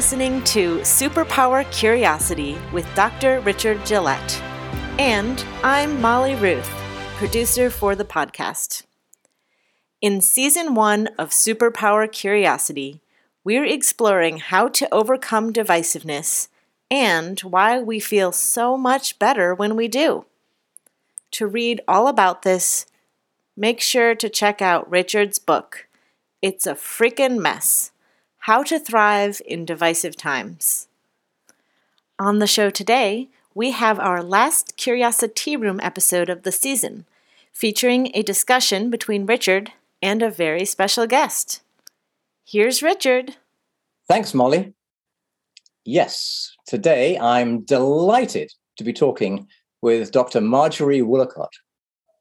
Listening to Superpower Curiosity with Dr. Richard Gillette. And I'm Molly Ruth, producer for the podcast. In season one of Superpower Curiosity, we're exploring how to overcome divisiveness and why we feel so much better when we do. To read all about this, make sure to check out Richard's book, It's a Freaking Mess How to Thrive in Divisive Times. On the show today, we have our last Curiosity Room episode of the season, featuring a discussion between Richard and a very special guest. Here's Richard. Thanks, Molly. Yes, today I'm delighted to be talking with Dr. Marjorie Woollacott,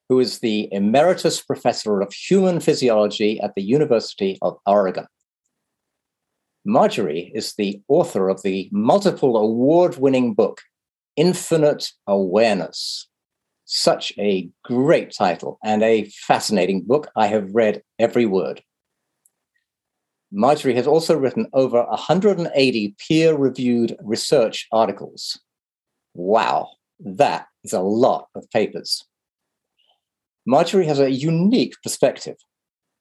who is the Emeritus Professor of Human Physiology at the University of Oregon. Marjorie is the author of the multiple award winning book, Infinite Awareness. Such a great title and a fascinating book. I have read every word. Marjorie has also written over 180 peer reviewed research articles. Wow, that is a lot of papers. Marjorie has a unique perspective.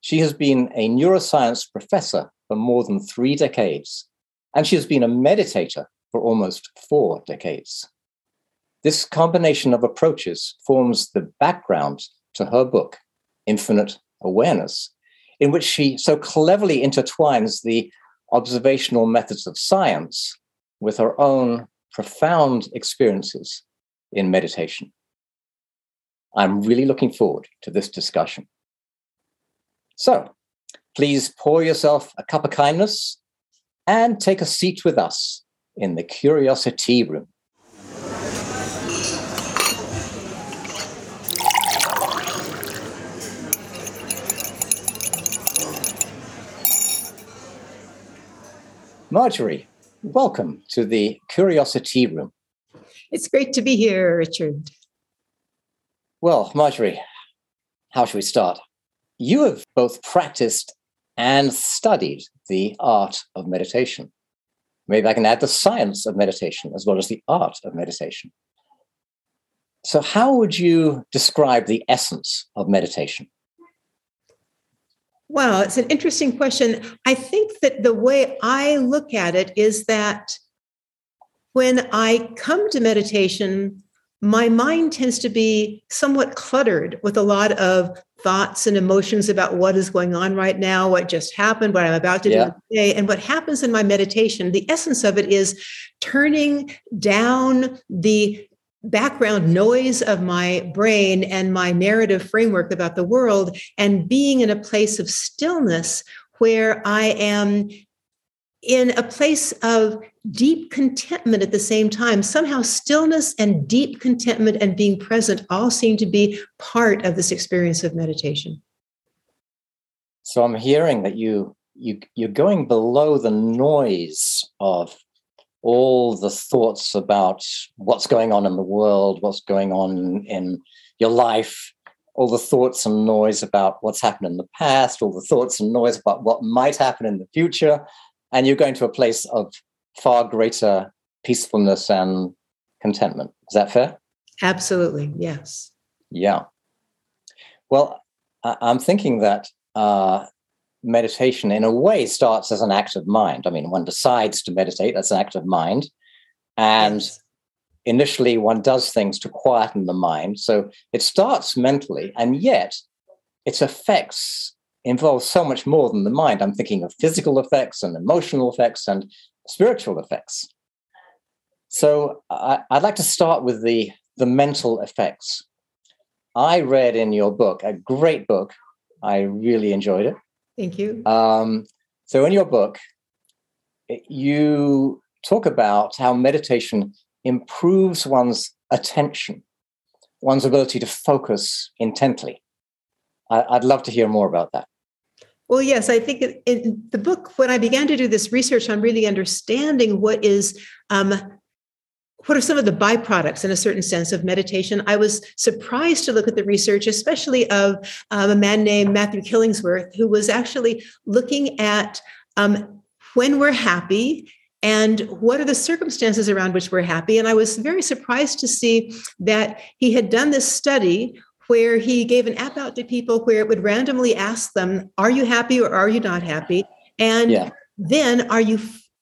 She has been a neuroscience professor for more than three decades, and she has been a meditator for almost four decades. This combination of approaches forms the background to her book, Infinite Awareness, in which she so cleverly intertwines the observational methods of science with her own profound experiences in meditation. I'm really looking forward to this discussion. So, please pour yourself a cup of kindness and take a seat with us in the Curiosity Room. Marjorie, welcome to the Curiosity Room. It's great to be here, Richard. Well, Marjorie, how should we start? You have both practiced and studied the art of meditation. Maybe I can add the science of meditation as well as the art of meditation. So, how would you describe the essence of meditation? Well, it's an interesting question. I think that the way I look at it is that when I come to meditation, my mind tends to be somewhat cluttered with a lot of thoughts and emotions about what is going on right now, what just happened, what I'm about to yeah. do today. And what happens in my meditation, the essence of it is turning down the background noise of my brain and my narrative framework about the world and being in a place of stillness where I am in a place of deep contentment at the same time. Somehow, stillness and deep contentment and being present all seem to be part of this experience of meditation. So I'm hearing that you you you're going below the noise of all the thoughts about what's going on in the world, what's going on in your life, all the thoughts and noise about what's happened in the past, all the thoughts and noise about what might happen in the future. And you're going to a place of far greater peacefulness and contentment. Is that fair? Absolutely, yes. Yeah. Well, I'm thinking that uh, meditation in a way starts as an act of mind. I mean, one decides to meditate, that's an act of mind. And yes. initially, one does things to quieten the mind. So it starts mentally, and yet its effects involve so much more than the mind. I'm thinking of physical effects and emotional effects and spiritual effects. So I, would like to start with the, the mental effects. I read in your book, a great book. I really enjoyed it. Thank you. Um, so, in your book, you talk about how meditation improves one's attention, one's ability to focus intently. I, would love to hear more about that. Well, yes, I think in the book, when I began to do this research on really understanding what is um, what are some of the byproducts in a certain sense of meditation i was surprised to look at the research especially of um, a man named matthew killingsworth who was actually looking at um, when we're happy and what are the circumstances around which we're happy. And I was very surprised to see that he had done this study where he gave an app out to people where it would randomly ask them, Are you happy or are you not happy? And yeah. then are you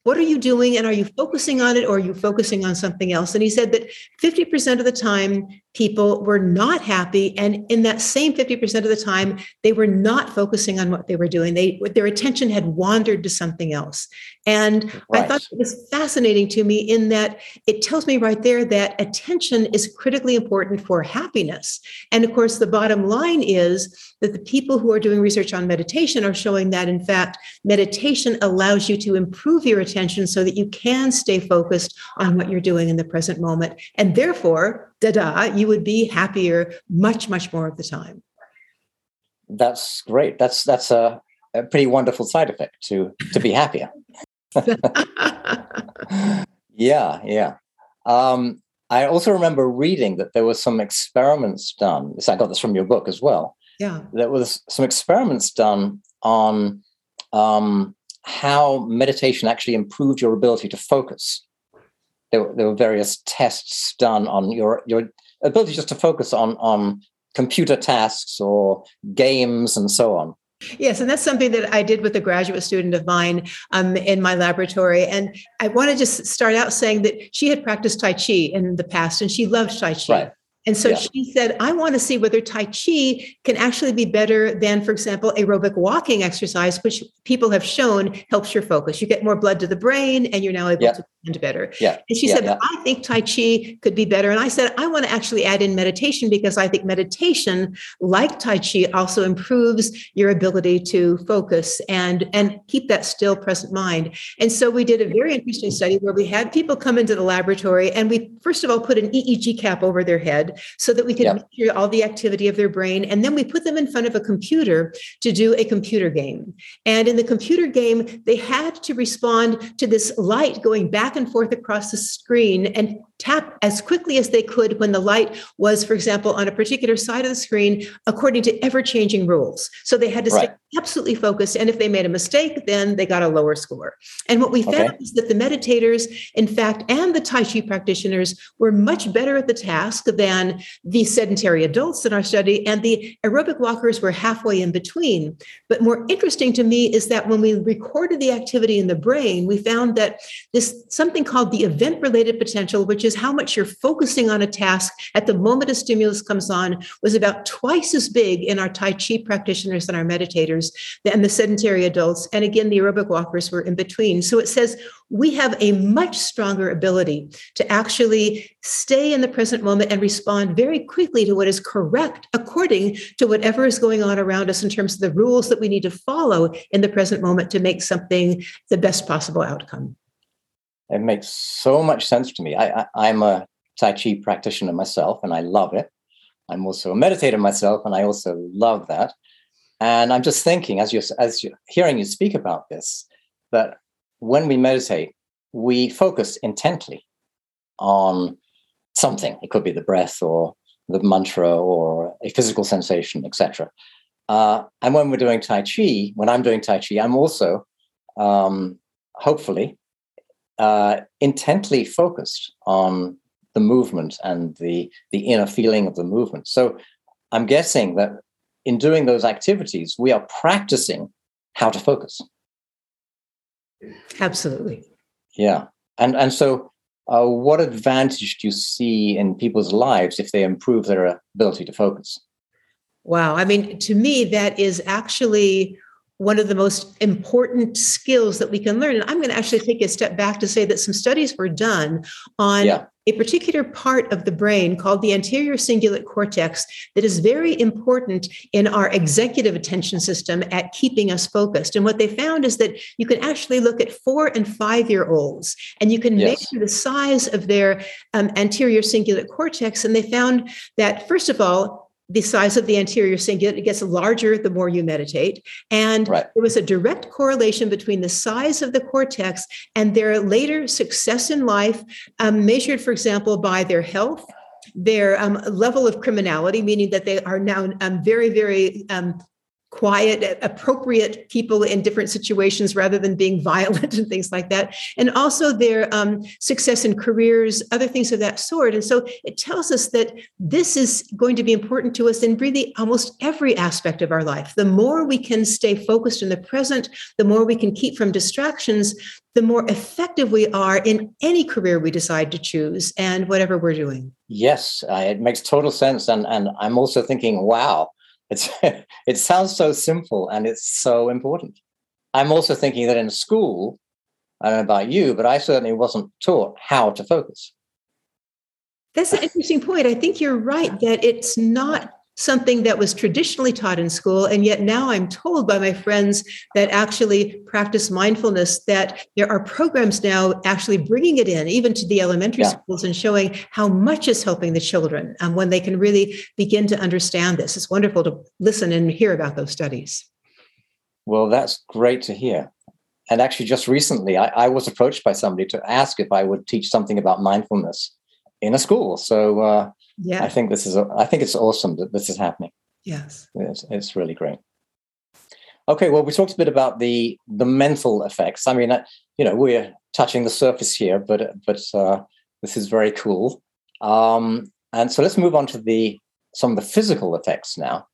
what are you doing? And are you focusing on it or are you focusing on something else? And he said that 50% of the time people were not happy. And in that same 50% of the time they were not focusing on what they were doing. They their attention had wandered to something else. And right. i thought it was fascinating to me in that it tells me right there that attention is critically important for happiness. And of course the bottom line is that the people who are doing research on meditation are showing that in fact meditation allows you to improve your attention so that you can stay focused on what you're doing in the present moment and therefore da-da, you would be happier much, much more of the time. That's great. That's that's a, a pretty wonderful side effect to to be happier. yeah, yeah. Um, I also remember reading that there were some experiments done. This, I got this from your book as well. Yeah, there was some experiments done on um, how meditation actually improved your ability to focus there, were, there were various tests done on your your ability just to focus on on computer tasks or games and so on. Yes, and that's something that I did with a graduate student of mine um, in my laboratory. And I want to just start out saying that she had practiced Tai Chi in the past and she loved Tai Chi. Right. And so yeah. she said, I want to see whether Tai Chi can actually be better than, for example, aerobic walking exercise, which people have shown helps your focus. You get more blood to the brain and you're now able yeah. to stand better. Yeah. And she yeah, said, I think Tai Chi could be better. And I said, I want to actually add in meditation because I think meditation, like Tai Chi, also improves your ability to focus and, and keep that still present mind. And so we did a very interesting study where we had people come into the laboratory and we, first of all, put an EEG cap over their head so that we could yep. measure all the activity of their brain. And then we put them in front of a computer to do a computer game. And in the computer game, they had to respond to this light going back and forth across the screen and tap as quickly as they could when the light was, for example, on a particular side of the screen, according to ever changing rules. So they had to right. stay absolutely focused. And if they made a mistake, then they got a lower score. And what we found okay. is that the meditators, in fact, and the Tai Chi practitioners were much better at the task than the sedentary adults in our study. And the aerobic walkers were halfway in between. But more interesting to me is that when we recorded the activity in the brain, we found that this something called the event related potential, which is how much you're focusing on a task at the moment a stimulus comes on, was about twice as big in our Tai Chi practitioners and our meditators than the sedentary adults. And again, the aerobic walkers were in between. So it says we have a much stronger ability to actually stay in the present moment and respond very quickly to what is correct according to whatever is going on around us in terms of the rules that we need to follow in the present moment to make something the best possible outcome. It makes so much sense to me. I, I, am a Tai Chi practitioner myself, and I love it. I'm also a meditator myself, and I also love that. And I'm just thinking, as you're as you're hearing you speak about this, that when we meditate, we focus intently on something. It could be the breath, or the mantra, or a physical sensation, etc. Uh, and when we're doing Tai Chi, when I'm doing Tai Chi, I'm also um, hopefully uh, intently focused on the movement and the the inner feeling of the movement. So I'm guessing that in doing those activities, we are practicing how to focus. Absolutely. Yeah, and and so. Uh, what advantage do you see in people's lives if they improve their ability to focus? Wow. I mean, to me, that is actually one of the most important skills that we can learn. And I'm going to actually take a step back to say that some studies were done on yeah. a particular part of the brain called the anterior cingulate cortex that is very important in our executive attention system at keeping us focused. And what they found is that you can actually look at four and five year olds and you can yes. measure the size of their um, anterior cingulate cortex. And they found that, first of all, the size of the anterior cingulate it gets larger the more you meditate and right. there was a direct correlation between the size of the cortex and their later success in life um, measured for example by their health their um, level of criminality meaning that they are now um, very very um, quiet, appropriate people in different situations rather than being violent and things like that. And also their um, success in careers, other things of that sort. And so it tells us that this is going to be important to us in really almost every aspect of our life. The more we can stay focused in the present, the more we can keep from distractions, the more effective we are in any career we decide to choose and whatever we're doing. Yes, uh, it makes total sense. And, and I'm also thinking, wow, it's it sounds so simple and it's so important. I'm also thinking that in school, I don't know about you, but I certainly wasn't taught how to focus. That's an interesting point. I think you're right that it's not something that was traditionally taught in school and yet now i'm told by my friends that actually practice mindfulness that there are programs now actually bringing it in even to the elementary yeah. schools and showing how much is helping the children um, when they can really begin to understand this. It's wonderful to listen and hear about those studies. Well that's great to hear. And actually just recently I, I was approached by somebody to ask if i would teach something about mindfulness in a school. So uh, yeah. i think this is i think it's awesome that this is happening. Yes. It's, it's really great. Okay well we talked a bit about the the mental effects. I mean you know we're touching the surface here but but uh, this is very cool. Um, and so let's move on to the some of the physical effects now.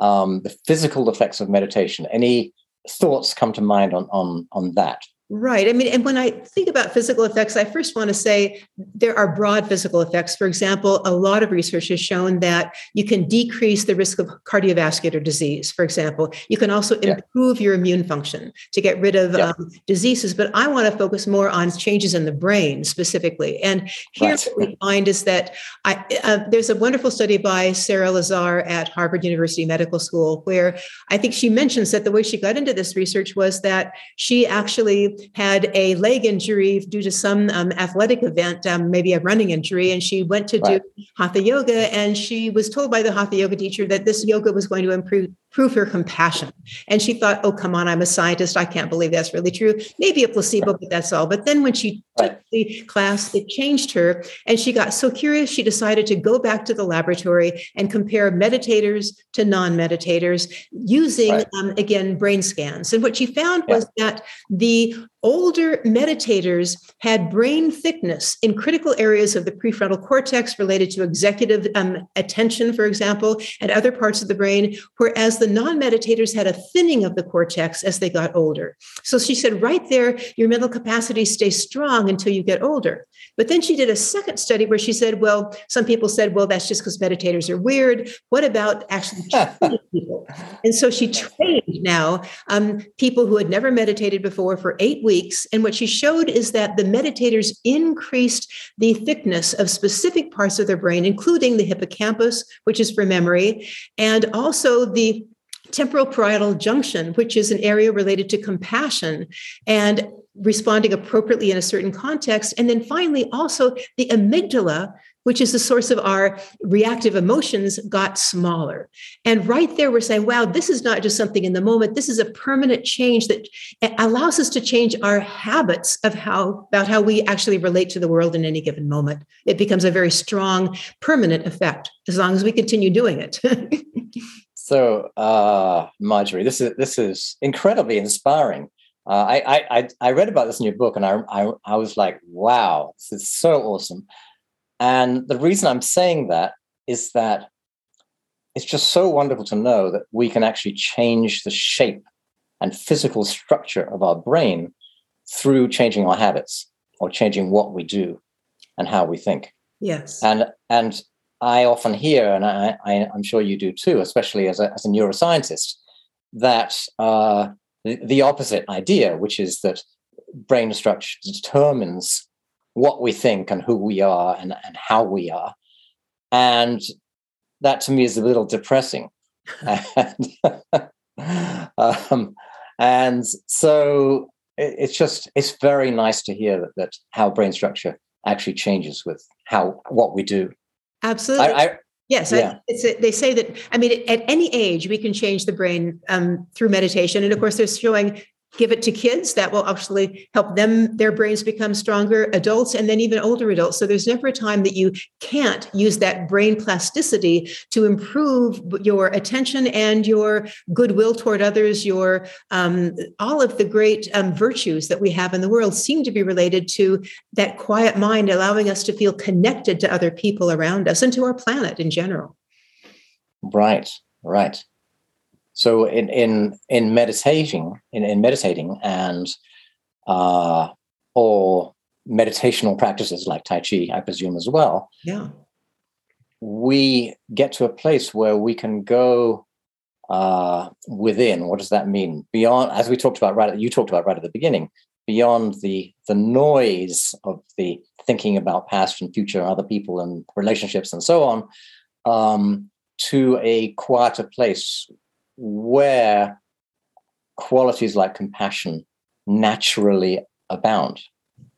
Um, the physical effects of meditation. Any thoughts come to mind on on on that Right. I mean, and when I think about physical effects, I first want to say there are broad physical effects. For example, a lot of research has shown that you can decrease the risk of cardiovascular disease, for example. You can also yeah. improve your immune function to get rid of yeah. um, diseases. But I want to focus more on changes in the brain specifically. And here, right. what we find is that I, uh, there's a wonderful study by Sarah Lazar at Harvard University Medical School where I think she mentions that the way she got into this research was that she actually had a leg injury due to some um, athletic event, um, maybe a running injury, and she went to right. do hatha yoga. And she was told by the hatha yoga teacher that this yoga was going to improve prove her compassion. And she thought, oh, come on, I'm a scientist. I can't believe that's really true. Maybe a placebo, but that's all. But then when she took the class, it changed her. And she got so curious, she decided to go back to the laboratory and compare meditators to non meditators using, right. um, again, brain scans. And what she found yeah. was that the older meditators had brain thickness in critical areas of the prefrontal cortex related to executive um, attention, for example, and other parts of the brain, whereas the non meditators had a thinning of the cortex as they got older. So she said, right there, your mental capacity stays strong until you get older. But then she did a second study where she said, well, some people said, well, that's just because meditators are weird. What about actually people? And so she trained now um, people who had never meditated before for eight weeks. And what she showed is that the meditators increased the thickness of specific parts of their brain, including the hippocampus, which is for memory, and also the temporal parietal junction, which is an area related to compassion and responding appropriately in a certain context. And then finally, also the amygdala, which is the source of our reactive emotions, got smaller. And right there, we're saying, wow, this is not just something in the moment. This is a permanent change that allows us to change our habits of how about how we actually relate to the world in any given moment. It becomes a very strong, permanent effect as long as we continue doing it. So, uh, Marjorie, this is this is incredibly inspiring. Uh, I, I I read about this in your book, and I, I I was like, wow, this is so awesome. And the reason I'm saying that is that it's just so wonderful to know that we can actually change the shape and physical structure of our brain through changing our habits or changing what we do and how we think. Yes. And and I often hear, and I, I, am sure you do too, especially as a, as a neuroscientist, that uh, the, the, opposite idea, which is that brain structure determines what we think and who we are and, and how we are. And that to me is a little depressing. and, um, and so it, it's just, it's very nice to hear that, that how brain structure actually changes with how what we do Absolutely. I, I, yes, yeah. I, it's a, they say that. I mean, at any age, we can change the brain um, through meditation, and of course, they're showing give it to kids that will actually help them their brains become stronger adults and then even older adults. So there's never a time that you can't use that brain plasticity to improve your attention and your goodwill toward others your um, all of the great um, virtues that we have in the world seem to be related to that quiet mind allowing us to feel connected to other people around us and to our planet in general. Right right so in in in meditating, in, in meditating and uh, or meditational practices like Tai Chi, I presume as well. Yeah. We get to a place where we can go uh, within. What does that mean? Beyond, as we talked about right, you talked about right at the beginning, beyond the the noise of the thinking about past and future, and other people and relationships and so on, um, to a quieter place where qualities like compassion naturally abound.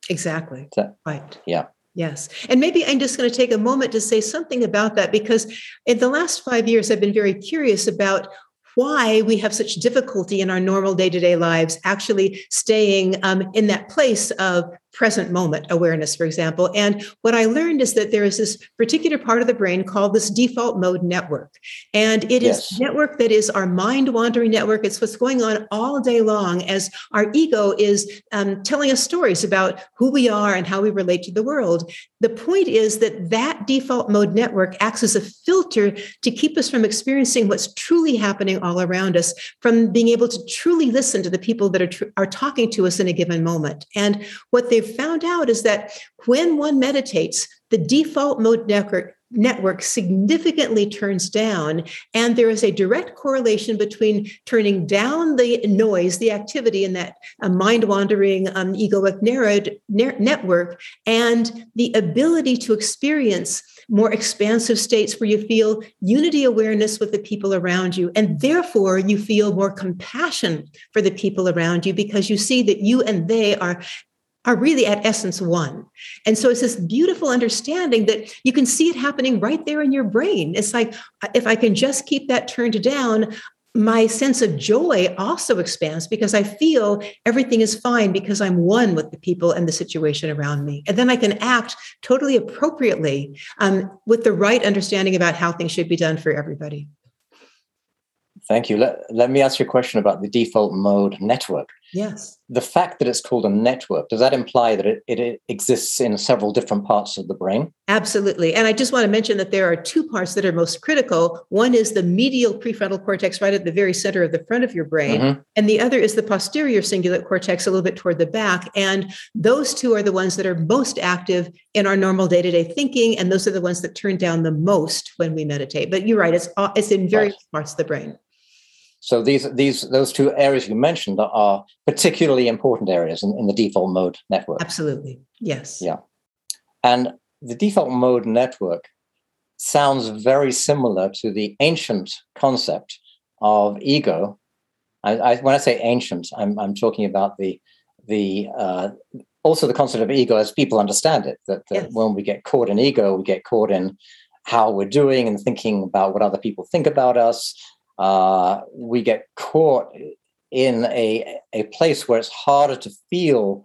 Exactly. That, right. Yeah. Yes. And maybe I'm just going to take a moment to say something about that because in the last five years, I've been very curious about why we have such difficulty in our normal day to day lives actually staying um, in that place of present moment awareness, for example. And what I learned is that there is this particular part of the brain called this default mode network. And it yes. is network that is our mind wandering network. It's what's going on all day long as our ego is um, telling us stories about who we are and how we relate to the world. The point is that that default mode network acts as a filter to keep us from experiencing what's truly happening all around us, from being able to truly listen to the people that are, tr- are talking to us in a given moment. And what they they've found out is that when one meditates, the default mode network network significantly turns down and there is a direct correlation between turning down the noise the activity in that uh, mind wandering um, egoic narrowed, network and the ability to experience more expansive states where you feel unity awareness with the people around you and therefore you feel more compassion for the people around you because you see that you and they are are really at essence one. And so it's this beautiful understanding that you can see it happening right there in your brain. It's like, if I can just keep that turned down, my sense of joy also expands because I feel everything is fine because I'm one with the people and the situation around me. And then I can act totally appropriately um, with the right understanding about how things should be done for everybody. Thank you. Let, let me ask you a question about the default mode network. Yes. The fact that it's called a network, does that imply that it, it, exists in several different parts of the brain? Absolutely. And I just want to mention that there are two parts that are most critical. One is the medial prefrontal cortex, right at the very center of the front of your brain. Mm-hmm. And the other is the posterior cingulate cortex, a little bit toward the back. And those two are the ones that are most active in our normal day to day thinking. And those are the ones that turn down the most when we meditate. But you're right, it's, it's in various right. parts of the brain. So these these those two areas you mentioned are particularly important areas in, in the default mode network. Absolutely. Yes. Yeah. And the default mode network sounds very similar to the ancient concept of ego. I, I, when I say ancient, I'm, I'm talking about the the uh, also the concept of ego as people understand it. That, that yes. when we get caught in ego, we get caught in how we're doing and thinking about what other people think about us uh, we get caught in a, a place where it's harder to feel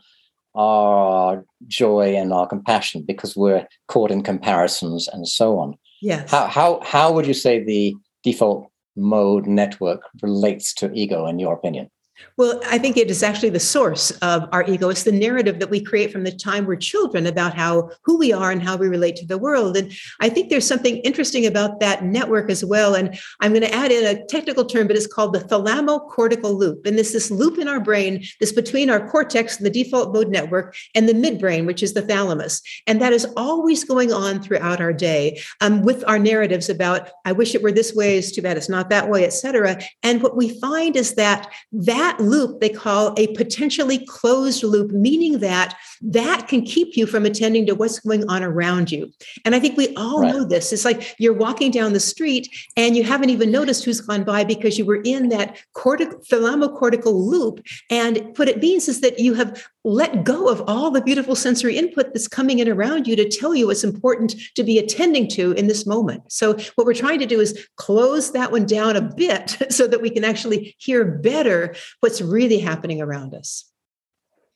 our joy and our compassion because we're caught in comparisons and so on. Yes. How, how, how would you say the default mode network relates to ego, in your opinion? Well, I think it is actually the source of our ego. It's the narrative that we create from the time we're children about how who we are and how we relate to the world. And I think there's something interesting about that network as well. And I'm going to add in a technical term, but it's called the thalamocortical loop. And this this loop in our brain, this between our cortex, the default mode network, and the midbrain, which is the thalamus. And that is always going on throughout our day um, with our narratives about I wish it were this way, it's too bad it's not that way, etc. And what we find is that that that loop they call a potentially closed loop, meaning that that can keep you from attending to what's going on around you. And I think we all right. know this. It's like you're walking down the street and you haven't even noticed who's gone by because you were in that cortic- thalamocortical loop. And what it means is that you have let go of all the beautiful sensory input that's coming in around you to tell you what's important to be attending to in this moment. So, what we're trying to do is close that one down a bit so that we can actually hear better what's really happening around us.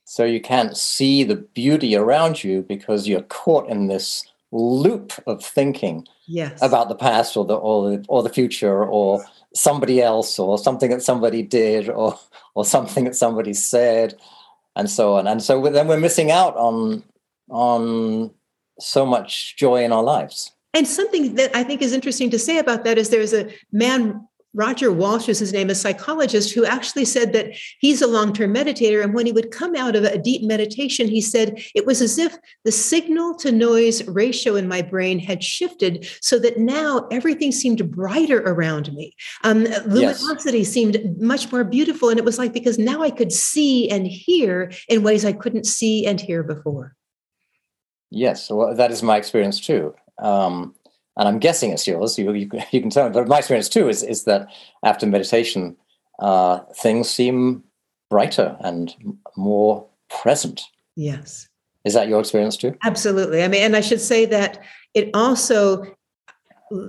So, you can't see the beauty around you because you're caught in this loop of thinking yes. about the past or the, or the or the future or somebody else or something that somebody did or or something that somebody said and so on. And so then we're missing out on on so much joy in our lives. And something that I think is interesting to say about that is there's a man Roger Walsh is his name, a psychologist who actually said that he's a long term meditator. And when he would come out of a deep meditation, he said it was as if the signal to noise ratio in my brain had shifted so that now everything seemed brighter around me. Um, luminosity yes. seemed much more beautiful. And it was like because now I could see and hear in ways I couldn't see and hear before. Yes, well, that is my experience too. Um, and I'm guessing it's yours. You, you, you can tell me, but my experience too is is that after meditation, uh, things seem brighter and more present. Yes. Is that your experience too? Absolutely. I mean, and I should say that it also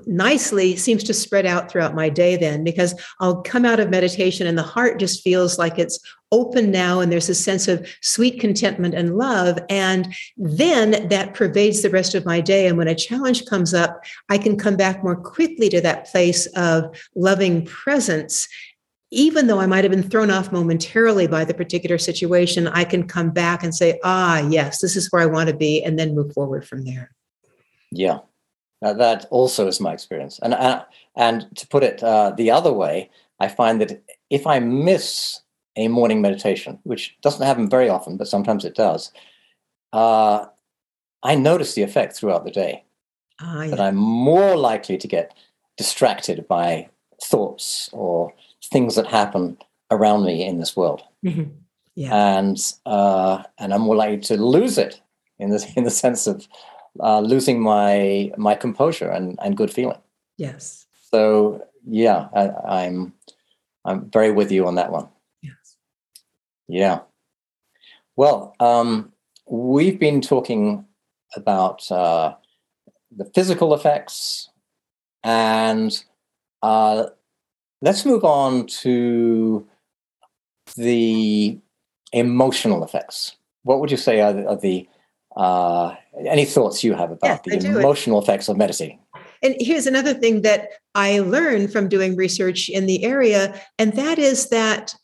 nicely seems to spread out throughout my day then because I'll come out of meditation and the heart just feels like it's open now and there's a sense of sweet contentment and love and then that pervades the rest of my day and when a challenge comes up I can come back more quickly to that place of loving presence even though I might have been thrown off momentarily by the particular situation, I can come back and say, ah, yes, this is where I want to be, and then move forward from there. Yeah. That also is my experience. And, uh, and to put it uh, the other way, I find that if I miss a morning meditation, which doesn't happen very often, but sometimes it does, uh, I notice the effect throughout the day. Ah, yeah. That I'm more likely to get distracted by thoughts or things that happen around me in this world. Mm-hmm. Yeah. And uh, and I'm more likely to lose it in the in the sense of uh, losing my my composure and, and good feeling. Yes. So yeah, I, I'm I'm very with you on that one. Yeah. Well, um, we've been talking about uh, the physical effects, and uh, let's move on to the emotional effects. What would you say are the, are the uh, any thoughts you have about yes, the emotional effects of meditating? And here's another thing that I learned from doing research in the area, and that is that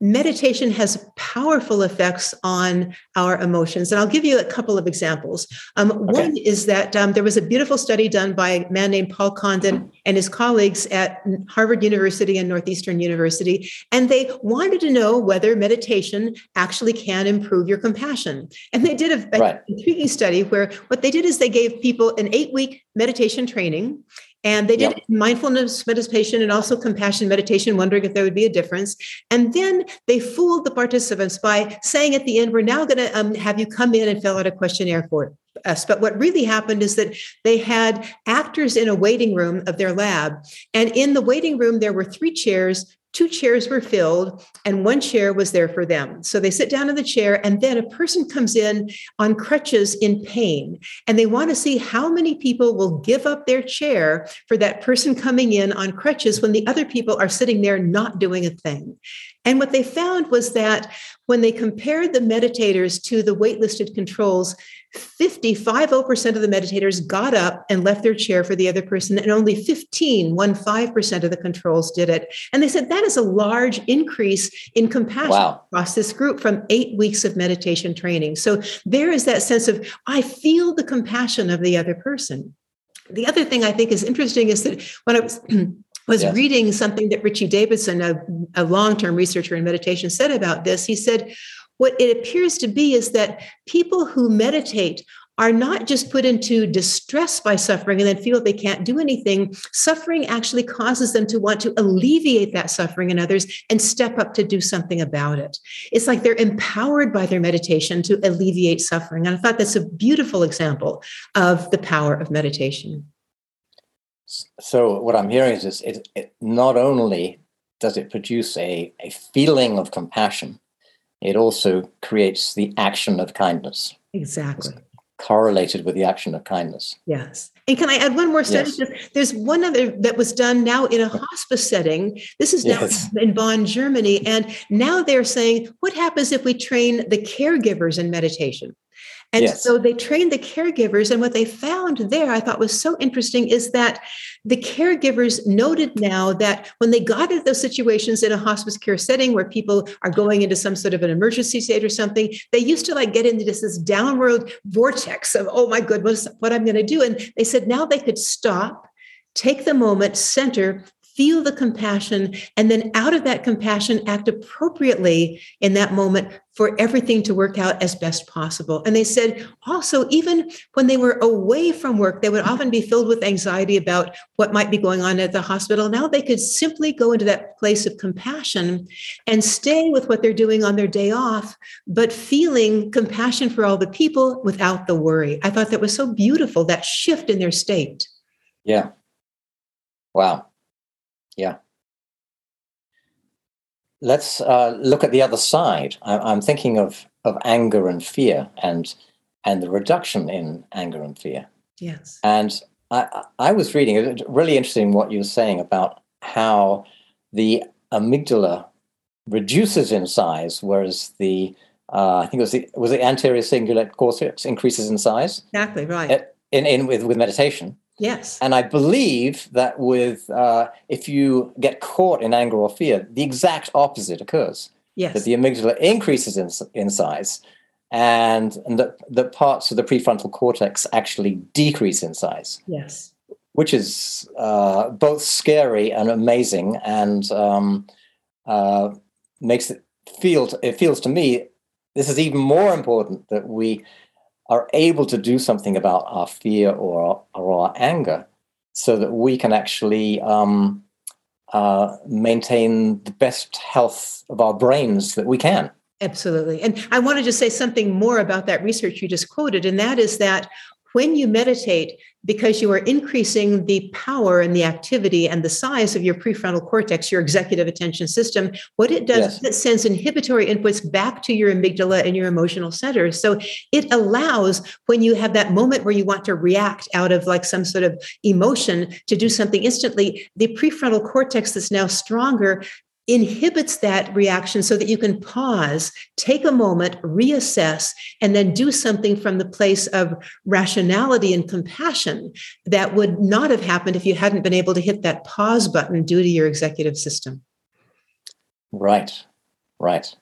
meditation has powerful effects on our emotions. And I'll give you a couple of examples. Um, okay. One is that um, there was a beautiful study done by a man named Paul Condon and his colleagues at Harvard University and Northeastern University. And they wanted to know whether meditation actually can improve your compassion. And they did a, right. intriguing study where what they did is they gave people an eight week meditation training and they did yep. mindfulness meditation and also compassion meditation, wondering if there would be a difference. And then they fooled the participants by saying at the end, we're now going to um, have you come in and fill out a questionnaire for us. But what really happened is that they had actors in a waiting room of their lab. And in the waiting room, there were three chairs two chairs were filled and one chair was there for them. So they sit down in the chair, and then a person comes in on crutches in pain, and they want to see how many people will give up their chair for that person coming in on crutches when the other people are sitting there not doing a thing. And what they found was that when they compared the meditators to the waitlisted controls, 55% of the meditators got up and left their chair for the other person, and only 15, 1.5% of the controls did it. And they said that is a large increase in compassion wow. across this group from eight weeks of meditation training. So there is that sense of, I feel the compassion of the other person. The other thing I think is interesting is that when I was was yes. reading something that Richie Davidson, a, a long-term researcher in meditation, said about this. He said, what it appears to be is that people who meditate are not just put into distress by suffering and then feel they can't do anything. Suffering actually causes them to want to alleviate that suffering in others and step up to do something about it. It's like they're empowered by their meditation to alleviate suffering. And I thought that's a beautiful example of the power of meditation. So, what I'm hearing is it, it not only does it produce a, a feeling of compassion, it also creates the action of kindness. Exactly. It's correlated with the action of kindness. Yes. And can I add one more study? Yes. There's one other that was done now in a hospice setting. This is now yes. in Bonn, Germany. And now they're saying, what happens if we train the caregivers in meditation? And yes. so they trained the caregivers. And what they found there, I thought was so interesting, is that the caregivers noted now that when they got into those situations in a hospice care setting where people are going into some sort of an emergency state or something, they used to like get into this, this downward vortex of, oh my goodness, what I'm going to do. And they said now they could stop, take the moment, center, feel the compassion, and then out of that compassion, act appropriately in that moment for everything to work out as best possible. And they said also, even when they were away from work, they would often be filled with anxiety about what might be going on at the hospital. Now they could simply go into that place of compassion and stay with what they're doing on their day off, but feeling compassion for all the people without the worry. I thought that was so beautiful, that shift in their state. Yeah. Wow. Yeah. Let's uh, look at the other side. I, am thinking of of anger and fear, and and the reduction in anger and fear. Yes. And I I was reading it really interesting what you were saying about how the amygdala reduces in size, whereas the uh, I think it was the was the anterior cingulate cortex increases in size. Exactly right. In in with with meditation. Yes. And I believe that with uh, if you get caught in anger or fear, the exact opposite occurs. Yes. That the amygdala increases in, in size and, and that the parts of the prefrontal cortex actually decrease in size. Yes. Which is uh, both scary and amazing and um, uh, makes it feel, it feels to me, this is even more important that we are able to do something about our fear or, or our anger so that we can actually um, uh, maintain the best health of our brains that we can. Absolutely. And I want to just say something more about that research you just quoted, and that is that when you meditate, because you are increasing the power and the activity and the size of your prefrontal cortex, your executive attention system, what it does yes. is it sends inhibitory inputs back to your amygdala and your emotional centers. So it allows when you have that moment where you want to react out of like some sort of emotion to do something instantly, the prefrontal cortex that's now stronger inhibits that reaction so that you can pause, take a moment, reassess, and then do something from the place of rationality and compassion that would not have happened if you hadn't been able to hit that pause button due to your executive system. Right, right.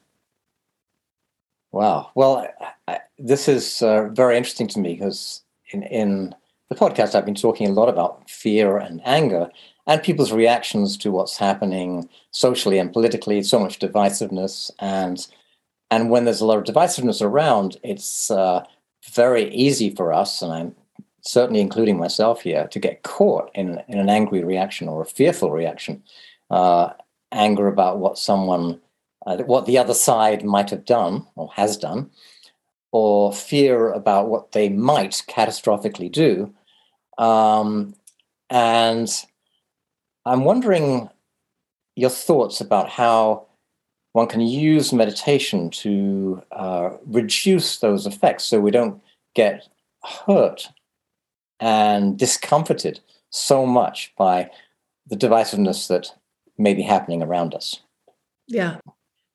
Wow. Well, I, this is uh, very interesting to me because in, in the podcast, I've been talking a lot about fear and anger and people's reactions to what's happening socially and politically. So much divisiveness, and and when there's a lot of divisiveness around, it's uh, very easy for us, and I'm certainly including myself here, to get caught in in an angry reaction or a fearful reaction, uh, anger about what someone, uh, what the other side might have done or has done, or fear about what they might catastrophically do. Um, and I'm wondering your thoughts about how one can use meditation to uh, reduce those effects so we don't get hurt and discomforted so much by the divisiveness that may be happening around us. Yeah.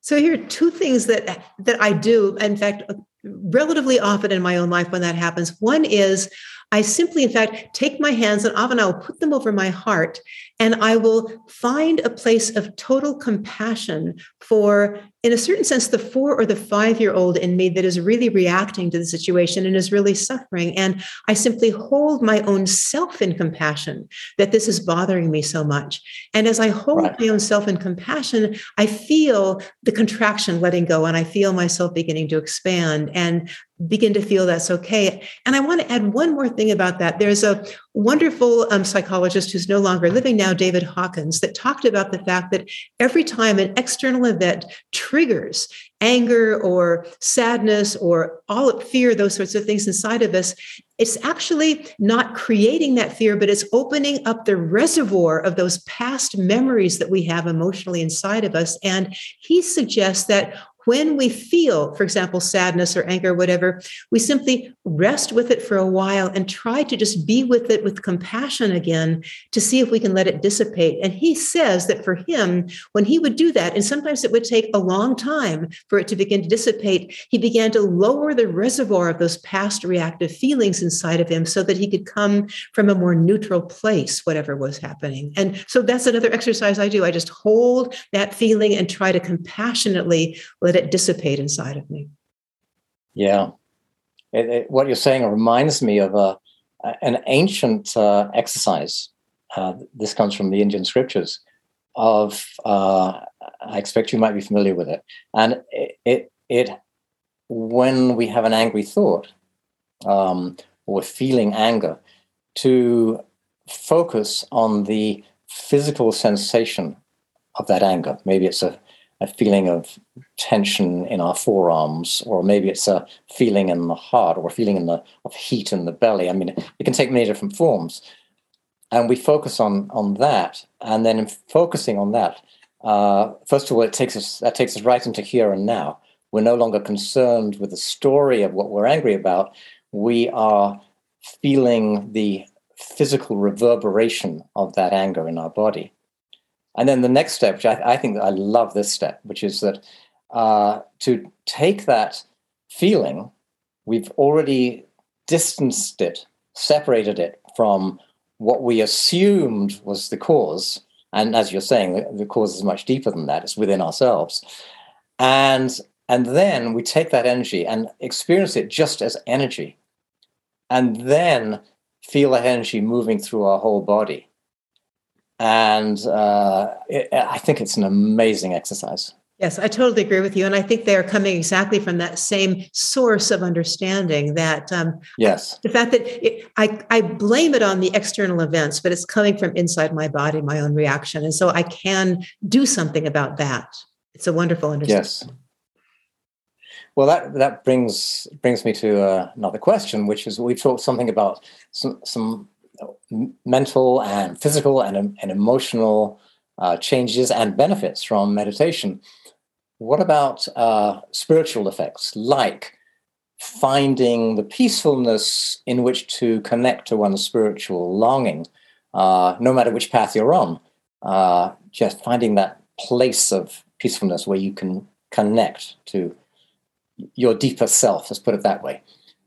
So here are two things that that I do. In fact, relatively often in my own life when that happens. One is I simply, in fact, take my hands and often I'll put them over my heart and I will find a place of total compassion for, in a certain sense, the four or the five year old in me that is really reacting to the situation and is really suffering. And I simply hold my own self in compassion that this is bothering me so much. And as I hold right. my own self in compassion, I feel the contraction letting go and I feel myself beginning to expand. And begin to feel that's okay. And I want to add one more thing about that. There's a wonderful um, psychologist who's no longer living now, David Hawkins, that talked about the fact that every time an external event triggers anger or sadness or all of fear, those sorts of things inside of us, it's actually not creating that fear, but it's opening up the reservoir of those past memories that we have emotionally inside of us. And he suggests that when we feel, for example, sadness or anger, or whatever, we simply rest with it for a while and try to just be with it with compassion again to see if we can let it dissipate. And he says that for him, when he would do that, and sometimes it would take a long time for it to begin to dissipate, he began to lower the reservoir of those past reactive feelings inside of him so that he could come from a more neutral place, whatever was happening. And so that's another exercise I do. I just hold that feeling and try to compassionately let it dissipate inside of me. Yeah. It, it, what you're saying reminds me of a, an ancient uh, exercise. Uh, this comes from the Indian scriptures. Of uh, I expect you might be familiar with it, and it, it, it when we have an angry thought um, or feeling anger, to focus on the physical sensation of that anger. Maybe it's a, a feeling of tension in our forearms, or maybe it's a feeling in the heart, or a feeling in the of heat in the belly. I mean, it can take many different forms. And we focus on on that, and then in focusing on that, uh, first of all, it takes us that takes us right into here and now. We're no longer concerned with the story of what we're angry about. We are feeling the physical reverberation of that anger in our body. And then the next step, which I, I think I love this step, which is that uh, to take that feeling, we've already distanced it, separated it from what we assumed was the cause. And as you're saying, the, the cause is much deeper than that, it's within ourselves. And, and then we take that energy and experience it just as energy. And then feel that energy moving through our whole body. And uh, it, I think it's an amazing exercise. Yes, I totally agree with you. And I think they are coming exactly from that same source of understanding that, um, yes, the fact that it, I, I blame it on the external events, but it's coming from inside my body, my own reaction. And so I can do something about that. It's a wonderful understanding. Yes. Well, that that brings brings me to uh, another question, which is we've talked something about some some mental and physical and, and emotional uh, changes and benefits from meditation. What about uh, spiritual effects, like finding the peacefulness in which to connect to one's spiritual longing, uh, no matter which path you're on? Uh, just finding that place of peacefulness where you can connect to your deeper self, let's put it that way.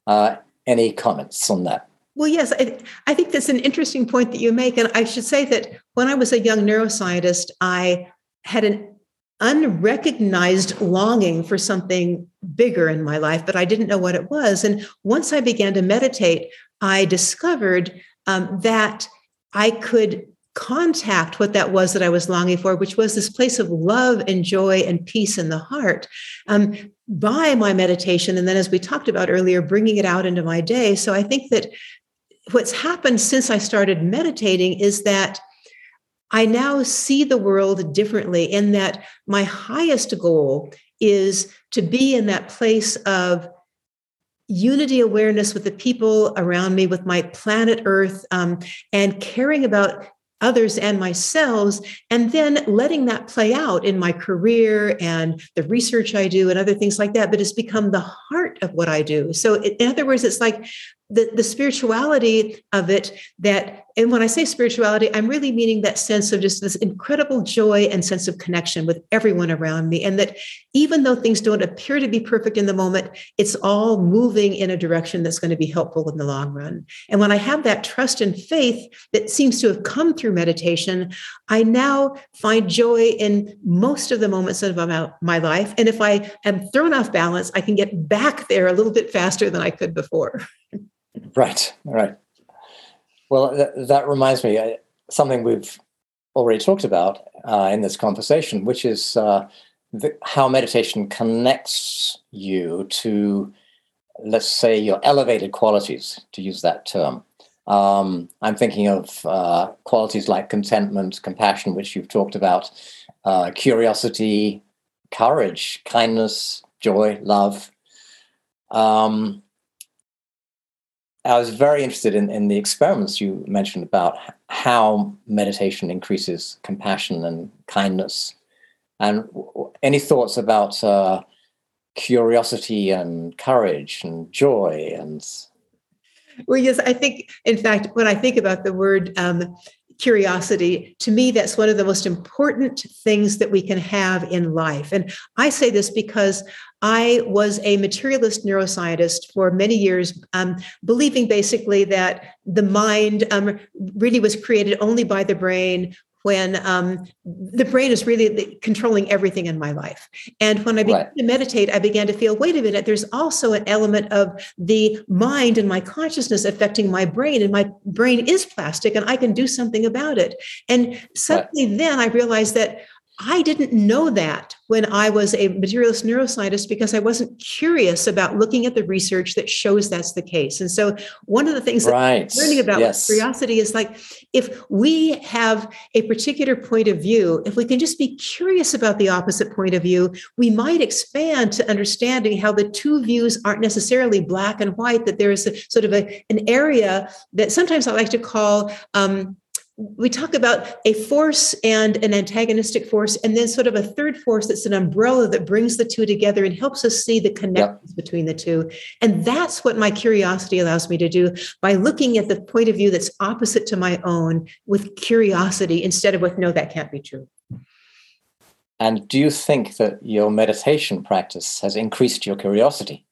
Uh, any comments on that? Well, yes, I, I, think that's an interesting point that you make. And I should say that when I was a young neuroscientist, I had an unrecognized longing for something bigger in my life, but I didn't know what it was. And once I began to meditate, I discovered um, that I could contact what that was that I was longing for, which was this place of love and joy and peace in the heart um, by my meditation. And then, as we talked about earlier, bringing it out into my day. So I think that what's happened since I started meditating is that I now see the world differently, in that my highest goal is to be in that place of unity awareness with the people around me, with my planet Earth, um, and caring about others and myself, and then letting that play out in my career and the research I do and other things like that. But it's become the heart of what I do. So, in other words, it's like the, the spirituality of it that and when i say spirituality i'm really meaning that sense of just this incredible joy and sense of connection with everyone around me. And that even though things don't appear to be perfect in the moment it's all moving in a direction that's going to be helpful in the long run. And when i have that trust and faith that seems to have come through meditation i now find joy in most of the moments of my life. And if i am thrown off balance i can get back there a little bit faster than i could before Right, right. Well, that, that reminds me uh, something we've already talked about uh, in this conversation, which is uh, the, how meditation connects you to, let's say, your elevated qualities, to use that term. Um, I'm thinking of uh, qualities like contentment, compassion, which you've talked about, uh, curiosity, courage, kindness, joy, love. Um, I was very interested in, in the experiments you mentioned about how meditation increases compassion and kindness. And any thoughts about uh, curiosity and courage and joy and well yes i think in fact when i think about the word um, curiosity to me that's one of the most important things that we can have in life. And i say this because i was a materialist neuroscientist for many years um, believing basically that the mind um, really was created only by the brain when um, the brain is really controlling everything in my life. And when I began right. to meditate, I began to feel wait a minute, there's also an element of the mind and my consciousness affecting my brain, and my brain is plastic, and I can do something about it. And suddenly, right. then I realized that I didn't know that when I was a materialist neuroscientist because I wasn't curious about looking at the research that shows that's the case. And so, one of the things right. that I'm learning about yes. curiosity is like if we have a particular point of view, if we can just be curious about the opposite point of view, we might expand to understanding how the two views aren't necessarily black and white, that there is a, sort of a, an area that sometimes I like to call um, we talk about a force and an antagonistic force, and then sort of a third force that's an umbrella that brings the two together and helps us see the connections yep. between the two. And that's what my curiosity allows me to do by looking at the point of view that's opposite to my own with curiosity instead of with, no, that can't be true. And do you think that your meditation practice has increased your curiosity?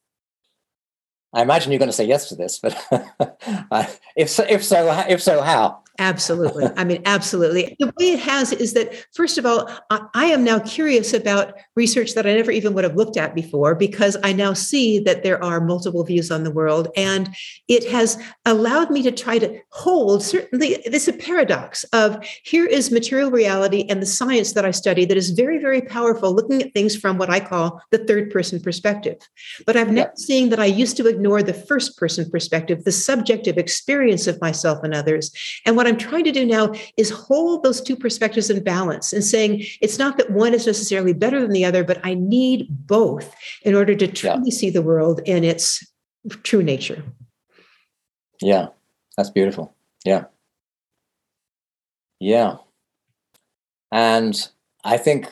I imagine you're going to say yes to this, but if so, if so, if so, how? Absolutely. I mean, absolutely. The way it has is that, first of all, I, I, am now curious about research that I never even would have looked at before because I now see that there are multiple views on the world. And it has allowed me to try to hold certainly this a paradox of here is material reality and the science that I study that is very, very powerful, looking at things from what I call the third person perspective. But I've now seen that I used to ignore the first person perspective, the subjective experience of myself and others. And what I'm trying to do now is hold those two perspectives in balance and saying it's not that one is necessarily better than the other, but I need both in order to truly yeah. see the world in its true nature. Yeah, that's beautiful. Yeah. Yeah. And I think,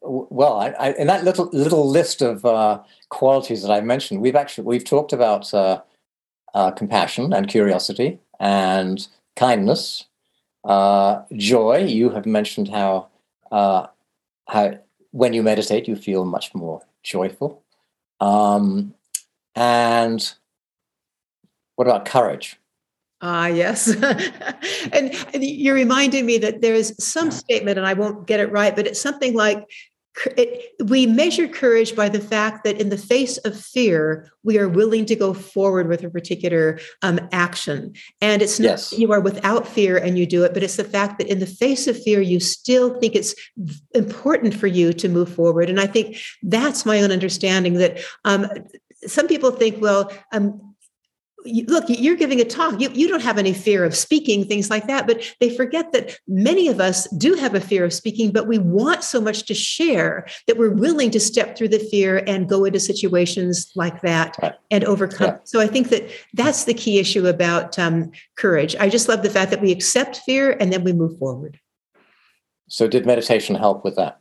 well, I, I, in that little little list of uh, qualities that I mentioned, we've actually we've talked about uh, uh, compassion and curiosity and kindness, uh, joy. You have mentioned how uh, how when you meditate you feel much more joyful, um, and what about courage? Ah, yes. and, and, you're reminding me that there is some statement, and I won't get it right, but it's something like it, we measure courage by the fact that in the face of fear, we are willing to go forward with a particular um, action. And it's not yes. you are without fear and you do it, but it's the fact that in the face of fear, you still think it's important for you to move forward. And I think that's my own understanding that um, some people think, well, um, look you're giving a talk. You, you don't have any fear of speaking things like that but they forget that many of us do have a fear of speaking but we want so much to share that we're willing to step through the fear and go into situations like that right. and overcome. Yeah. so i think that that's the key issue about um, courage. I just love the fact that we accept fear and then we move forward. So did meditation help with that?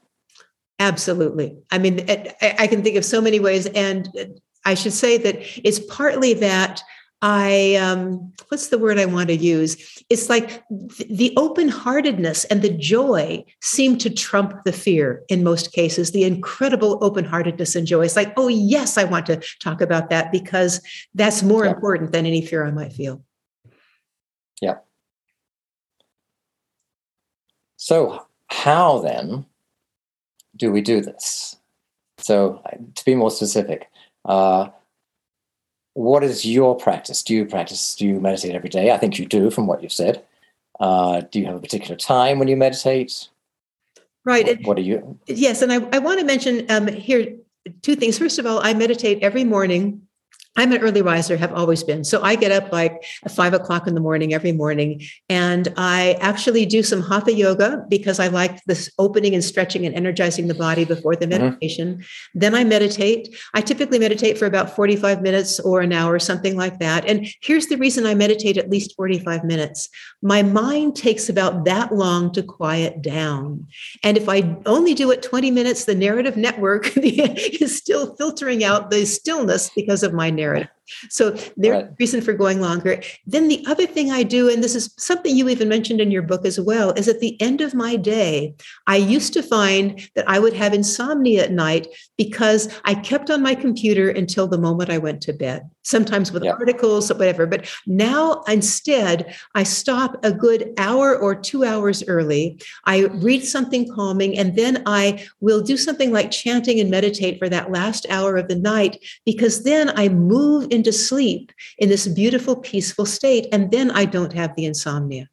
Absolutely. I mean i can think of so many ways and i should say that it's partly that I um, what's the word I want to use? It's like the open heartedness and the joy seem to trump the fear in most cases. The incredible open heartedness and joy. It's like, oh yes, I want to talk about that because that's more yeah. important than any fear I might feel. Yeah. So how then do we do this? So to be more specific. Uh, what is your practice? Do you practice? Do you meditate every day? I think you do, from what you've said. Uh, do you have a particular time when you meditate? Right. What, what are you? Yes, and I, I want to mention um, here two things. First of all, I meditate every morning I'm an early riser, have always been. So I get up like at five o'clock in the morning every morning. And I actually do some hatha yoga because I like this opening and stretching and energizing the body before the mm-hmm. meditation. Mm-hmm. Then I meditate. I typically meditate for about 45 minutes or an hour, something like that. And here's the reason I meditate at least 45 minutes my mind takes about that long to quiet down. And if I only do it 20 minutes, the narrative network is still filtering out the stillness because of my narrative narrative. So there's right. reason for going longer. Then the other thing I do, and this is something you even mentioned in your book as well, is at the end of my day, I used to find that I would have insomnia at night because I kept on my computer until the moment I went to bed, sometimes with yeah. articles or whatever. But now instead, I stop a good hour or two hours early. I read something calming, and then I will do something like chanting and meditate for that last hour of the night because then I move into sleep in this beautiful, peaceful state. And then I don't have the insomnia.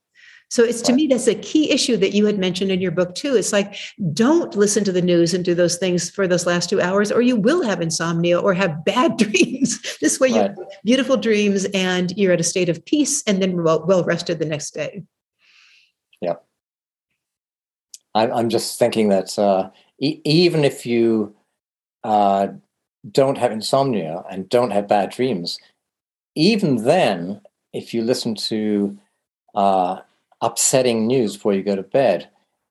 So it's to me, that's a key issue that you had mentioned in your book too. It's like, don't listen to the news and do those things for those last two hours, or you will have insomnia or have bad dreams. this way, you have beautiful dreams and you're at a state of peace and then well, well rested the next day. Yeah. I'm just thinking that uh, e- even if you uh, don't have insomnia and don't have bad dreams, even then, if you listen to uh, upsetting news before you go to bed,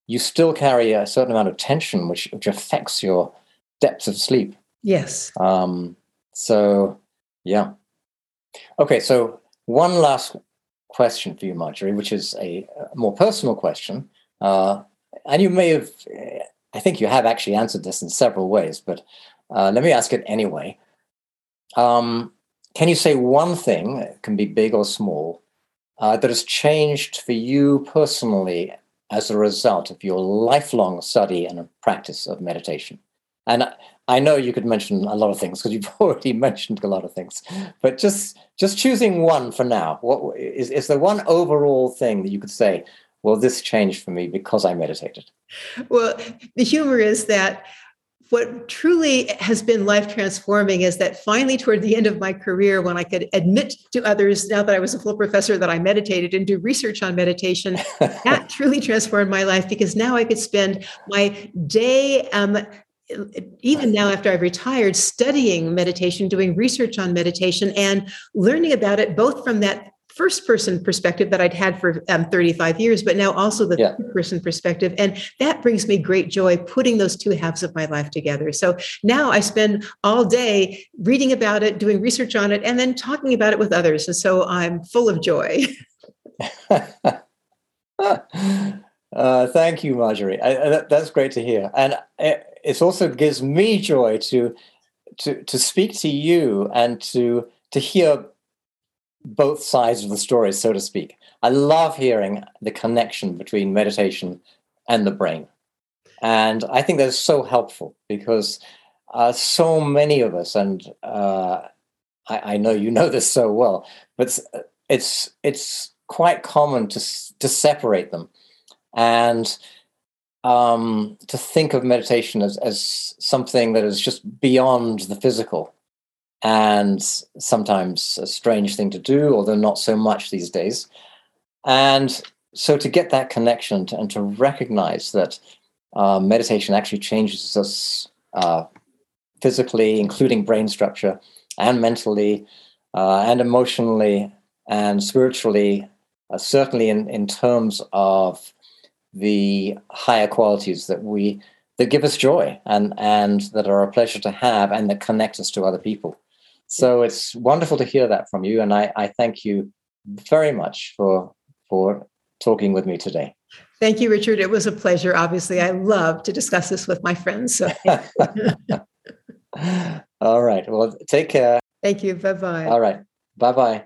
you still carry a certain amount of tension, which, which affects your depths of sleep. Yes. Um, so, yeah. Okay, so one last question for you, Marjorie, which is a, a more personal question. Uh, and you may have, I think you have actually answered this in several ways, but uh, let me ask it anyway. Um, can you say one thing, it can be big or small, uh, that has changed for you personally as a result of your lifelong study and practice of meditation? And I know you could mention a lot of things because you've already mentioned a lot of things, but just just choosing one for now. What is is there one overall thing that you could say? Well, this changed for me because I meditated. Well, the humor is that what truly has been life transforming is that finally, toward the end of my career, when I could admit to others, now that I was a full professor, that I meditated and do research on meditation, that truly transformed my life because now I could spend my day. Um, even now after I've retired, studying meditation, doing research on meditation, and learning about it both from that first person perspective that I'd had for um, 35 years, but now also the yeah. person perspective. And that brings me great joy putting those two halves of my life together. So now I spend all day reading about it, doing research on it, and then talking about it with others. And so I'm full of joy. uh, thank you, Marjorie. I, that, that's great to hear. And it, it also gives me joy to, to, to speak to you and to, to hear both sides of the story, so to speak. I love hearing the connection between meditation and the brain. And I think that's so helpful because uh, so many of us, and uh, I, I, know you know this so well, but it's it's quite common to to separate them and um, to think of meditation as as something that is just beyond the physical and sometimes a strange thing to do, although not so much these days. And so to get that connection to, and to recognize that uh, meditation actually changes us uh, physically, including brain structure, and mentally, uh, and emotionally, and spiritually, uh, certainly in, in terms of the higher qualities that we that give us joy and and that are a pleasure to have and that connect us to other people. So it's wonderful to hear that from you, and I, I thank you very much for for talking with me today. Thank you, Richard. It was a pleasure. Obviously, I love to discuss this with my friends. So. All right. Well, take care. Thank you. Bye bye. All right. Bye bye.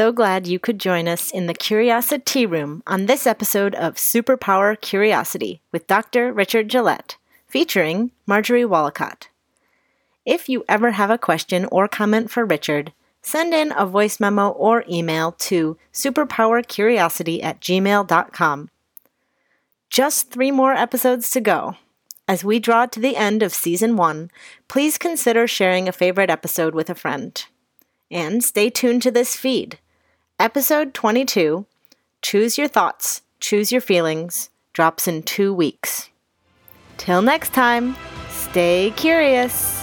So glad you could join us in the Curiosity Room on this episode of Superpower Curiosity with Dr. Richard Gillette, featuring Marjorie Woollacott. If you ever have a question or comment for Richard, send in a voice memo or email to superpowercuriosity at gmail.com. Just three more episodes to go. As we draw to the end of season one, please consider sharing a favorite episode with a friend. And stay tuned to this feed. Episode 22 Choose Your Thoughts, Choose Your Feelings drops in two weeks. Till next time, stay curious.